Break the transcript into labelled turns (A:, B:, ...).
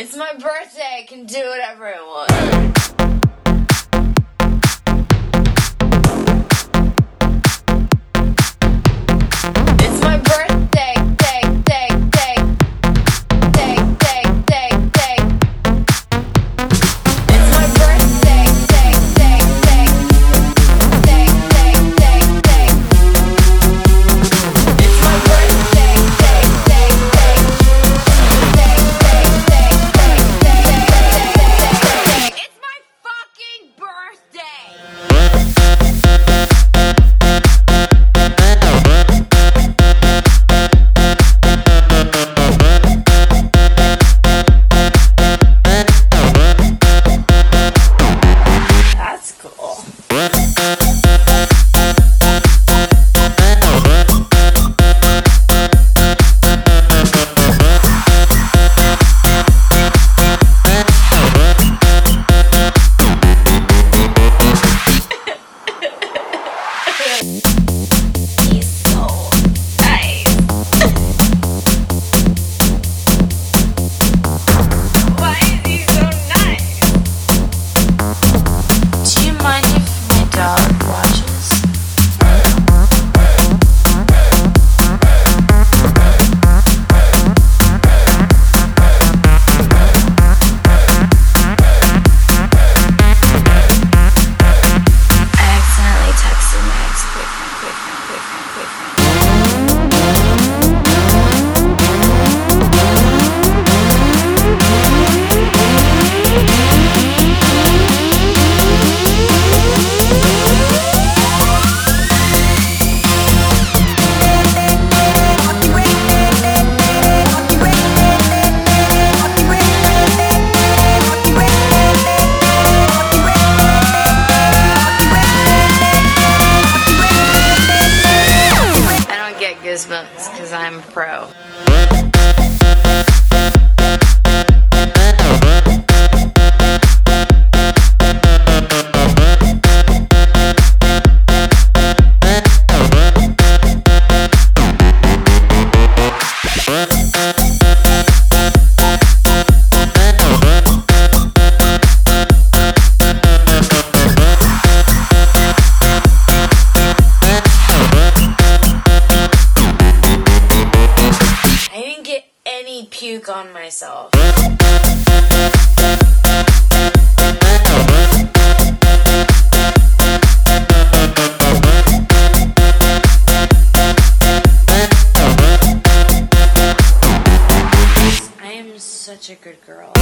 A: It's my birthday. I can do whatever I want. I'm pro. nuke on myself. I am such a good girl.